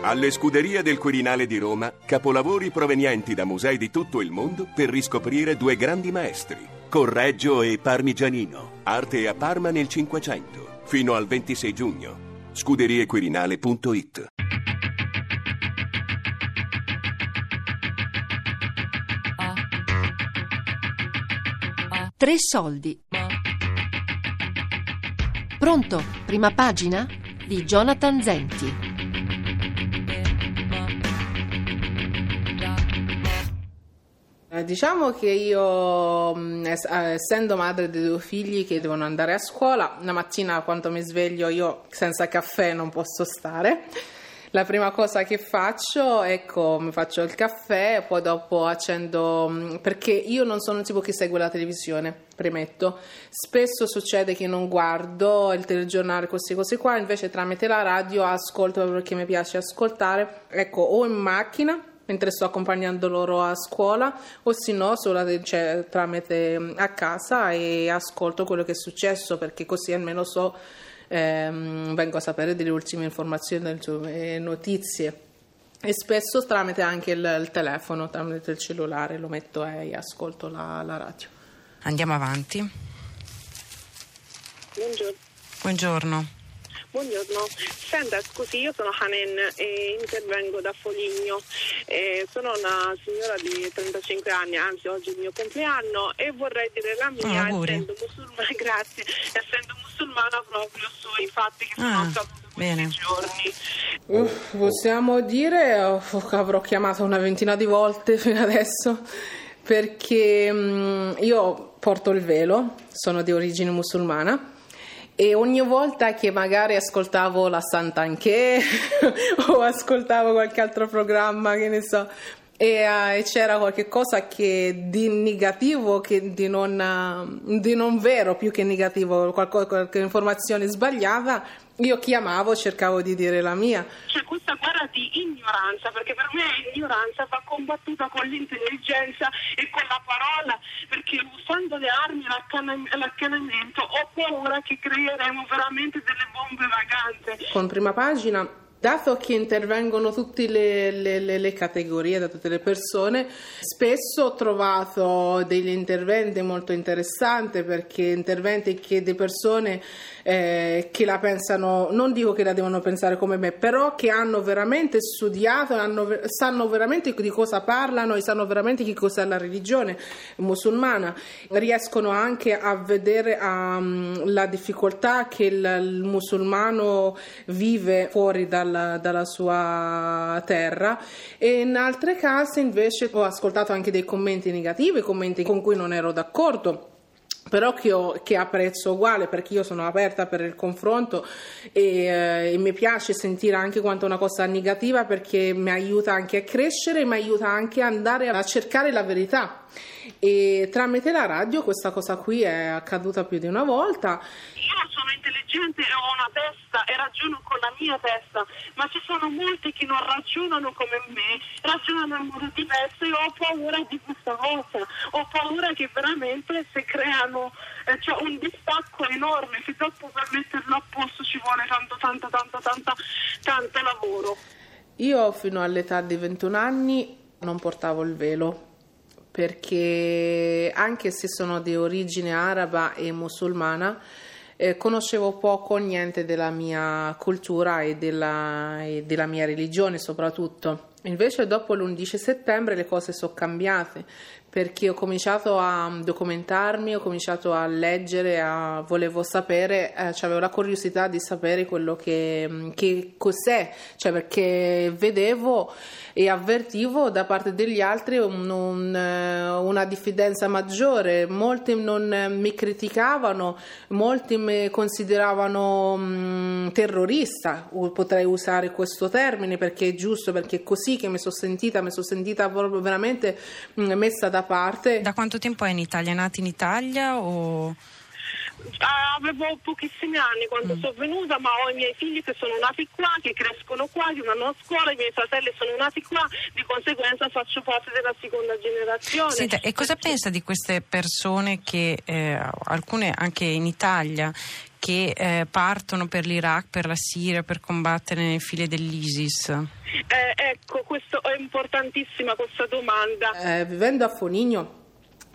Alle scuderie del Quirinale di Roma, capolavori provenienti da musei di tutto il mondo per riscoprire due grandi maestri, Correggio e Parmigianino, arte a Parma nel Cinquecento, fino al 26 giugno. scuderiequirinale.it Tre soldi. Pronto? Prima pagina? Di Jonathan Zenti. Diciamo che io, es- eh, essendo madre di due figli che devono andare a scuola, la mattina quando mi sveglio io senza caffè non posso stare. La prima cosa che faccio, ecco, mi faccio il caffè, poi dopo accendo, mh, perché io non sono il tipo che segue la televisione, premetto. Spesso succede che non guardo il telegiornale, queste cose qua, invece tramite la radio ascolto perché mi piace ascoltare, ecco, o in macchina mentre sto accompagnando loro a scuola o se no solo cioè, tramite mm, a casa e ascolto quello che è successo perché così almeno so ehm, vengo a sapere delle ultime informazioni e notizie e spesso tramite anche il, il telefono tramite il cellulare lo metto e ascolto la, la radio Andiamo avanti. Buongiorno. Buongiorno. Buongiorno. Senta, scusi, io sono Hanen e intervengo da Foligno. Eh, sono una signora di 35 anni, anzi oggi è il mio compleanno e vorrei dire la mia, Ah, essendo musulmana, grazie, essendo musulmana proprio sui fatti che sono Ah, accaduti questi bene. giorni. Uff, possiamo dire oh, che avrò chiamato una ventina di volte fino adesso perché mm, io porto il velo, sono di origine musulmana e ogni volta che magari ascoltavo la Sant'Anché o ascoltavo qualche altro programma, che ne so, e, eh, e c'era qualche cosa che di negativo, di non, eh, di non vero più che negativo, qualco- qualche informazione sbagliata, io chiamavo, cercavo di dire la mia. C'è questa guerra di ignoranza, perché per me l'ignoranza va combattuta con l'intelligenza e con la parola, perché usando le armi e l'accanimento ho paura che creeremo veramente delle bombe vaganze. con prima pagina. Dato che intervengono tutte le, le- le- le categorie da tutte le persone, spesso ho trovato degli interventi molto interessanti perché interventi che di persone eh, che la pensano, non dico che la devono pensare come me, però che hanno veramente studiato, hanno sanno veramente di cosa parlano e sanno veramente che cos'è la religione musulmana, riescono anche a vedere um, la difficoltà che il, il musulmano vive fuori dal- dalla sua terra. E in altri casi invece ho ascoltato anche dei commenti negativi, commenti con cui non ero d'accordo però che, ho- che apprezzo uguale perché io sono aperta per il confronto e, eh, e mi piace sentire anche quanto una cosa negativa perché mi aiuta anche a crescere mi aiuta anche ad andare a cercare la verità. E tramite la radio questa cosa qui è accaduta più di una volta. Io sono intelligente ho una testa e ragiono con la mia testa, ma ci sono molti che non ragionano come me, ragionano in modo diverso e ho paura di questa cosa. Ho paura che veramente si creano eh, cioè un distacco enorme che dopo per metterlo a posto ci vuole tanto, tanto, tanto, tanto, tanto lavoro. Io fino all'età di 21 anni non portavo il velo perché anche se sono di origine araba e musulmana eh, conoscevo poco o niente della mia cultura e della, e della mia religione soprattutto. Invece dopo l'11 settembre le cose sono cambiate perché ho cominciato a documentarmi, ho cominciato a leggere, a- volevo sapere, eh, cioè avevo la curiosità di sapere quello che, che cos'è, cioè perché vedevo e avvertivo da parte degli altri un- un, eh, una diffidenza maggiore, molti non eh, mi criticavano, molti mi consideravano mm, terrorista, potrei usare questo termine perché è giusto, perché è così che mi sono sentita, mi sono sentita proprio veramente mm, messa da parte. Da quanto tempo è in Italia? È nata in Italia o... Ah, avevo pochissimi anni quando Mm. sono venuta, ma ho i miei figli che sono nati qua, che crescono qua, che vanno a scuola, i miei fratelli sono nati qua, di conseguenza faccio parte della seconda generazione. Senta, e cosa pensa di queste persone che, eh, alcune anche in Italia, che eh, partono per l'Iraq, per la Siria, per combattere nelle file dell'ISIS? Eh, ecco, questo è importantissima questa domanda. Eh, vivendo a Foligno,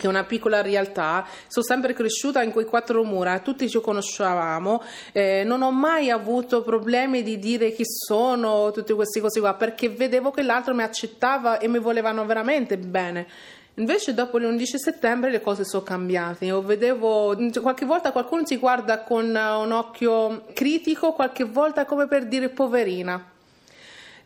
che è una piccola realtà, sono sempre cresciuta in quei quattro mura, tutti ci conoscevamo, eh, non ho mai avuto problemi di dire chi sono, tutte queste cose qua, perché vedevo che l'altro mi accettava e mi volevano veramente bene. Invece dopo l'11 settembre le cose sono cambiate. Io vedevo qualche volta qualcuno ti guarda con un occhio critico, qualche volta come per dire poverina.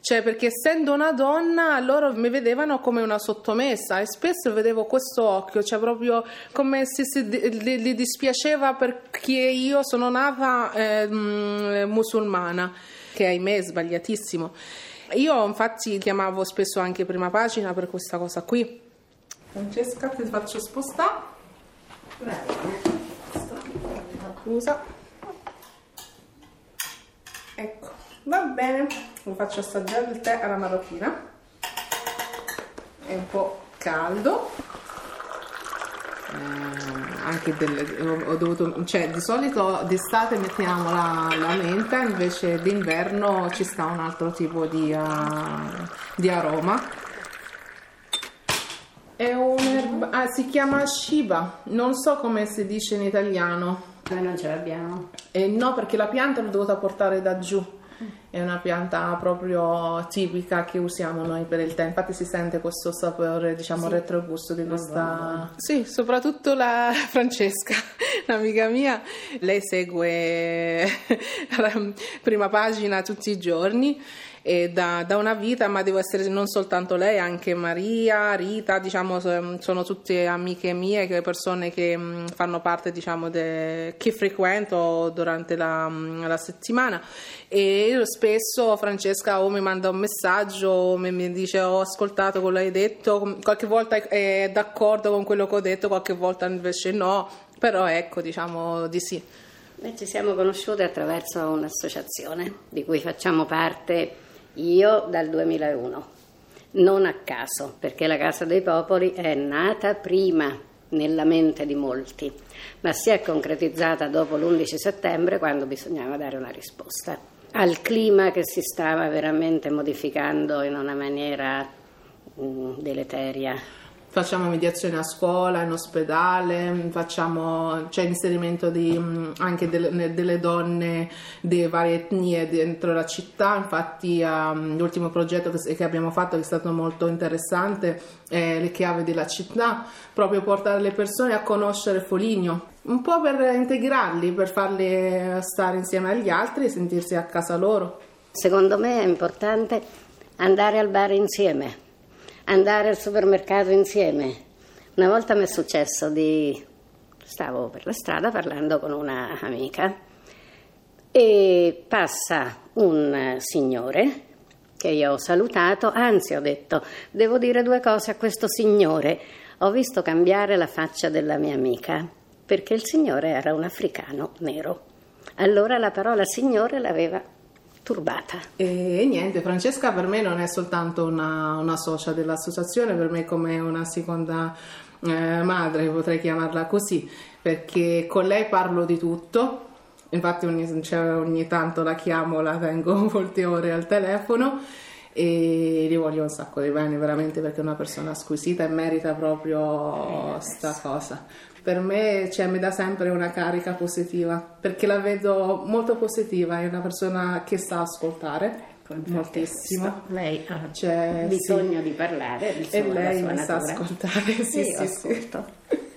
Cioè, perché essendo una donna, loro mi vedevano come una sottomessa e spesso vedevo questo occhio, cioè proprio come se, se gli dispiaceva perché io sono nata eh, musulmana, che ahimè è sbagliatissimo. Io infatti chiamavo spesso anche prima pagina per questa cosa qui. Francesca, ti faccio spostare. Scusa. Ecco, va bene. Vi faccio assaggiare il tè alla marocchina. È un po' caldo. Eh, anche delle, ho dovuto, cioè di solito d'estate mettiamo la, la menta, invece d'inverno ci sta un altro tipo di, uh, di aroma è un ah, si chiama Shiba, non so come si dice in italiano. Noi non ce l'abbiamo. Eh, no, perché la pianta l'ho dovuta portare da giù. È una pianta proprio tipica che usiamo noi per il tè, infatti si sente questo sapore, diciamo, sì. retrogusto di questa... Sì, soprattutto la Francesca, un'amica mia, lei segue la prima pagina tutti i giorni da, da, una vita, ma devo essere non soltanto lei, anche Maria, Rita, diciamo, sono tutte amiche mie, persone che mm, fanno parte, diciamo, de, che frequento durante la, mm, la settimana e spesso Francesca o mi manda un messaggio o mi, dice ho ascoltato quello che hai detto, qualche volta è d'accordo con quello che ho detto, qualche volta invece no, però ecco, diciamo di sì. Noi ci siamo conosciute attraverso un'associazione di cui facciamo parte io dal 2001, non a caso, perché la Casa dei Popoli è nata prima nella mente di molti, ma si è concretizzata dopo l'11 settembre quando bisognava dare una risposta al clima che si stava veramente modificando in una maniera mh, deleteria facciamo mediazione a scuola, in ospedale, facciamo, c'è inserimento di, mm, anche delle, delle, donne di varie etnie dentro la città, infatti um, l'ultimo progetto che, che, abbiamo fatto è stato molto interessante è le chiavi della città, proprio portare le persone a conoscere Foligno, un po' per integrarli, per farli stare insieme agli altri e sentirsi a casa loro. Secondo me è importante andare al bar insieme andare al supermercato insieme. Una volta mi è successo di... stavo per la strada parlando con una amica e passa un signore che io ho salutato, anzi ho detto devo dire due cose a questo signore. Ho visto cambiare la faccia della mia amica perché il signore era un africano nero. Allora la parola signore l'aveva turbata. E, niente, Francesca per me non è soltanto una, una socia dell'associazione, per me è come una seconda eh, madre, potrei chiamarla così, perché con lei parlo di tutto. Infatti ogni, cioè, ogni tanto la chiamo, la tengo molte ore al telefono e gli voglio un sacco di bene veramente perché è una persona squisita e merita proprio sta cosa per me cioè, mi dà sempre una carica positiva perché la vedo molto positiva, è una persona che sa ascoltare. Ecco, moltissimo. Lei ha cioè, bisogno sì. di parlare e lei mi sa ascoltare. Sì, sì, sì,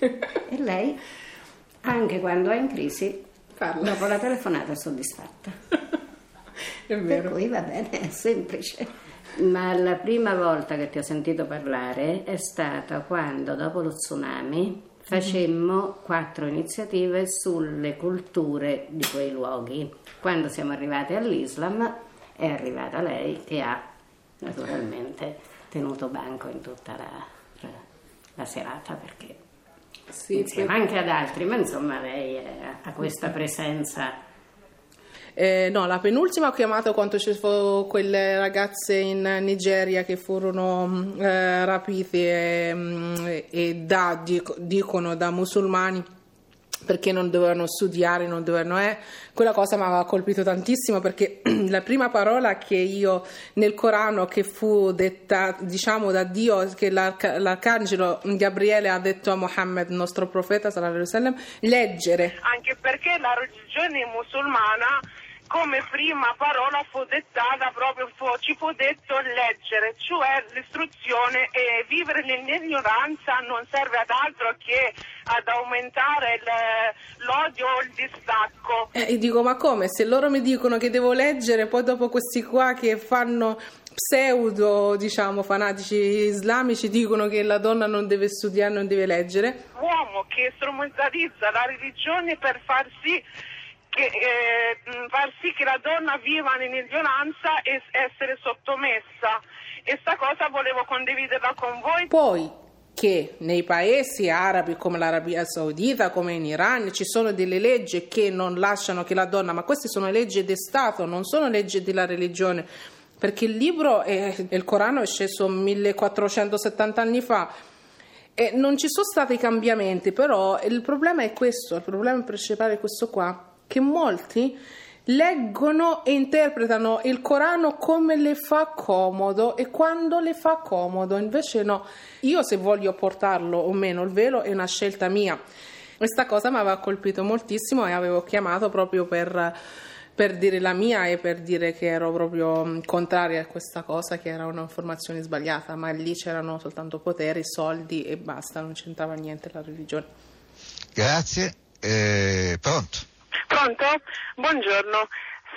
e lei, anche quando è in crisi, Parla. dopo la telefonata è soddisfatta. è vero. Per cui va bene, è semplice. Ma la prima volta che ti ho sentito parlare è stata quando, dopo lo tsunami, facemmo quattro iniziative sulle culture di quei luoghi. Quando siamo arrivati all'Islam è arrivata lei che ha naturalmente tenuto banco in tutta la, la serata perché sì, insieme anche ad altri, ma insomma lei ha questa presenza eh, no, la penultima ho chiamato quando ci furono quelle ragazze in Nigeria che furono eh, rapite e, mm, e da, dicono da musulmani perché non dovevano studiare, non dovevano... Eh. Quella cosa mi aveva colpito tantissimo perché la prima parola che io nel Corano che fu detta, diciamo, da Dio, che l'arca- l'arcangelo Gabriele ha detto a Muhammad, nostro profeta, sallallahu alaihi wasallam, leggere. Anche perché la religione musulmana come prima parola fu dettata proprio, fu, ci fu detto leggere, cioè l'istruzione e vivere nell'ignoranza non serve ad altro che ad aumentare il- l'odio o il distacco. Eh, e dico, ma come? Se loro mi dicono che devo leggere, poi dopo questi qua che fanno pseudo, diciamo, fanatici islamici dicono che la donna non deve studiare, non deve leggere. Uomo che strumentalizza la religione per far sì che, eh, far sì che la donna viva nell'ignoranza e essere sottomessa. E sta cosa volevo condividerla con voi. Poi che nei paesi arabi come l'Arabia Saudita, come in Iran, ci sono delle leggi che non lasciano che la donna, ma queste sono leggi di Stato, non sono leggi della religione, perché il libro, è, il Corano è sceso 1470 anni fa. E non ci sono stati cambiamenti, però il problema è questo, il problema principale è questo qua, che molti leggono e interpretano il Corano come le fa comodo e quando le fa comodo, invece no, io se voglio portarlo o meno il velo è una scelta mia. Questa cosa mi aveva colpito moltissimo e avevo chiamato proprio per, per dire la mia e per dire che ero proprio mh, contraria a questa cosa, che era un'informazione sbagliata, ma lì c'erano soltanto poteri, soldi e basta, non c'entrava niente la religione. Grazie. Eh, pronto? Pronto? Buongiorno.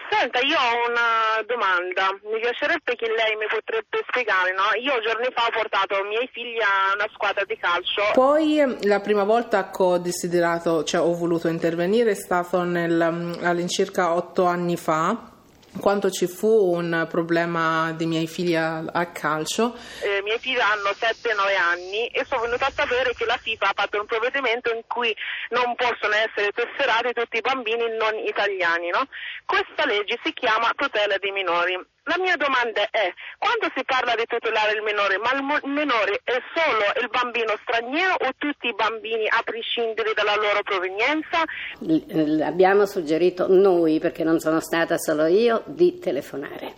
Senta, io ho una domanda. Mi piacerebbe che lei mi potrebbe spiegare, no? Io giorni fa ho portato i miei figli a una squadra di calcio. Poi eh, la prima volta che ho desiderato, cioè ho voluto intervenire è stato nel, mm, all'incirca otto anni fa, quando ci fu un problema dei miei figli a, a calcio. Eh, I miei figli hanno 7-9 anni e sono venuta a sapere che la FIFA ha fatto un provvedimento in cui non possono essere tesserati tutti i bambini non italiani, no? Questa legge si chiama tutela dei minori. La mia domanda è, quando si parla di tutelare il minore, ma il minore è solo il bambino straniero o tutti i bambini a prescindere dalla loro provenienza? L- Abbiamo suggerito noi, perché non sono stata solo io, di telefonare.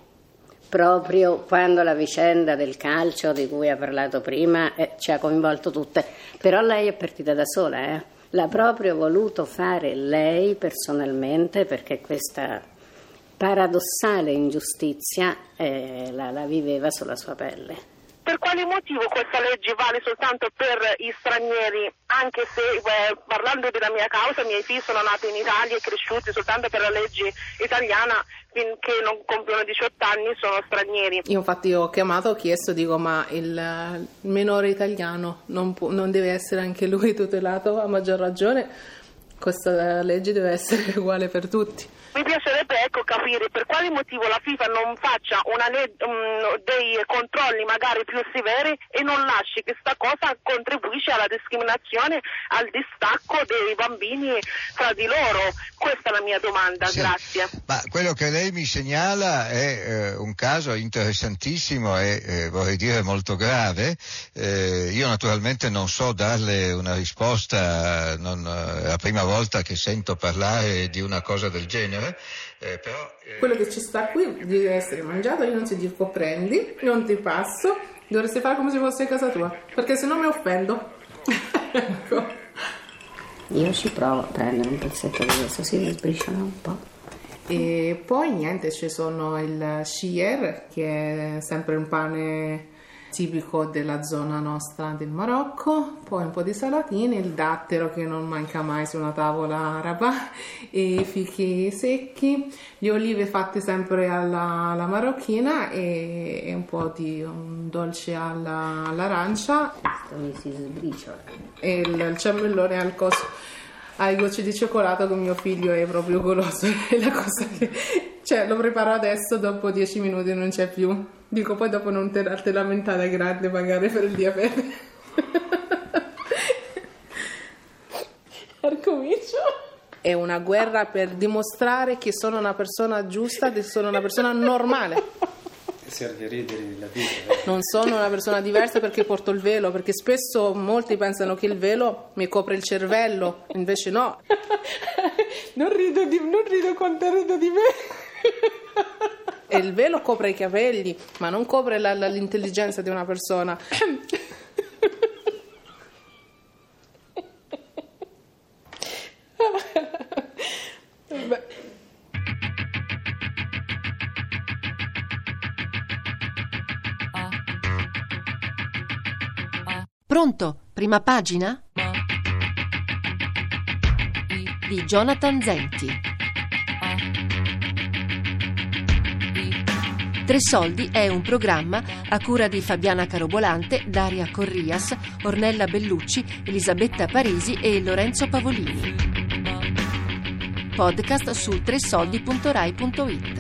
Proprio quando la vicenda del calcio di cui ha parlato prima eh, ci ha coinvolto tutte. Però lei è partita da sola, eh? L'ha proprio voluto fare lei personalmente perché questa paradossale ingiustizia eh, la, la viveva sulla sua pelle. Per quale motivo questa legge vale soltanto per i stranieri, anche se eh, parlando della mia causa, i miei figli sono nati in Italia e cresciuti soltanto per la legge italiana, finché non compiono 18 anni sono stranieri. Io infatti ho chiamato, ho chiesto, dico ma il minore italiano non, può- non deve essere anche lui tutelato a maggior ragione? Questa legge deve essere uguale per tutti. Mi piacerebbe ecco, capire per quale motivo la FIFA non faccia una mm, dei controlli magari più severi e non lasci che sta cosa contribuisce alla discriminazione, al distacco dei bambini fra di loro. Questa è la mia domanda, Sì. grazie. Ma quello che lei mi segnala è eh, un caso interessantissimo e eh, vorrei dire molto grave. Eh, io naturalmente non so darle una risposta, non, eh, è la prima volta che sento parlare di una cosa del genere, eh, però eh, Quello che ci sta qui deve essere mangiato, io non ti dico prendi, non ti passo, dovresti fare come se fosse a casa tua, perché se no mi offendo. ecco. Io ci provo a prendere un pezzetto di questo, si sbriciola un po'. E poi niente, ci sono il shier, che è sempre un pane tipico della zona nostra del Marocco, poi un po' di salatine, il dattero che non manca mai su una tavola araba, e i fichi secchi, le olive fatte sempre alla, alla marocchina e, e un po' di un dolce alla- all'arancia Questo mi si sbriciola. e il, il ciambellone al coso ai gocce di cioccolato con mio figlio è proprio goloso è la cosa che cioè lo preparo adesso dopo 10 minuti non c'è più dico poi dopo non te, te lamentare grande magari per il diabete Arcomincio è una guerra per dimostrare che sono una persona giusta che sono una persona normale cerchi ridere la vita. Eh. Non sono una persona diversa perché porto il velo, perché spesso molti pensano che il velo mi copre il cervello, invece no. non, rido di, non rido quanto rido di me. E il velo copre i capelli, ma non copre la, la, l'intelligenza di una persona. Pronto? Prima pagina? Di Jonathan Zenti. Tre soldi è un programma a cura di Fabiana Carobolante, Daria Corrias, Ornella Bellucci, Elisabetta Parisi e Lorenzo Pavolini. Podcast su tresoldi.rai.it.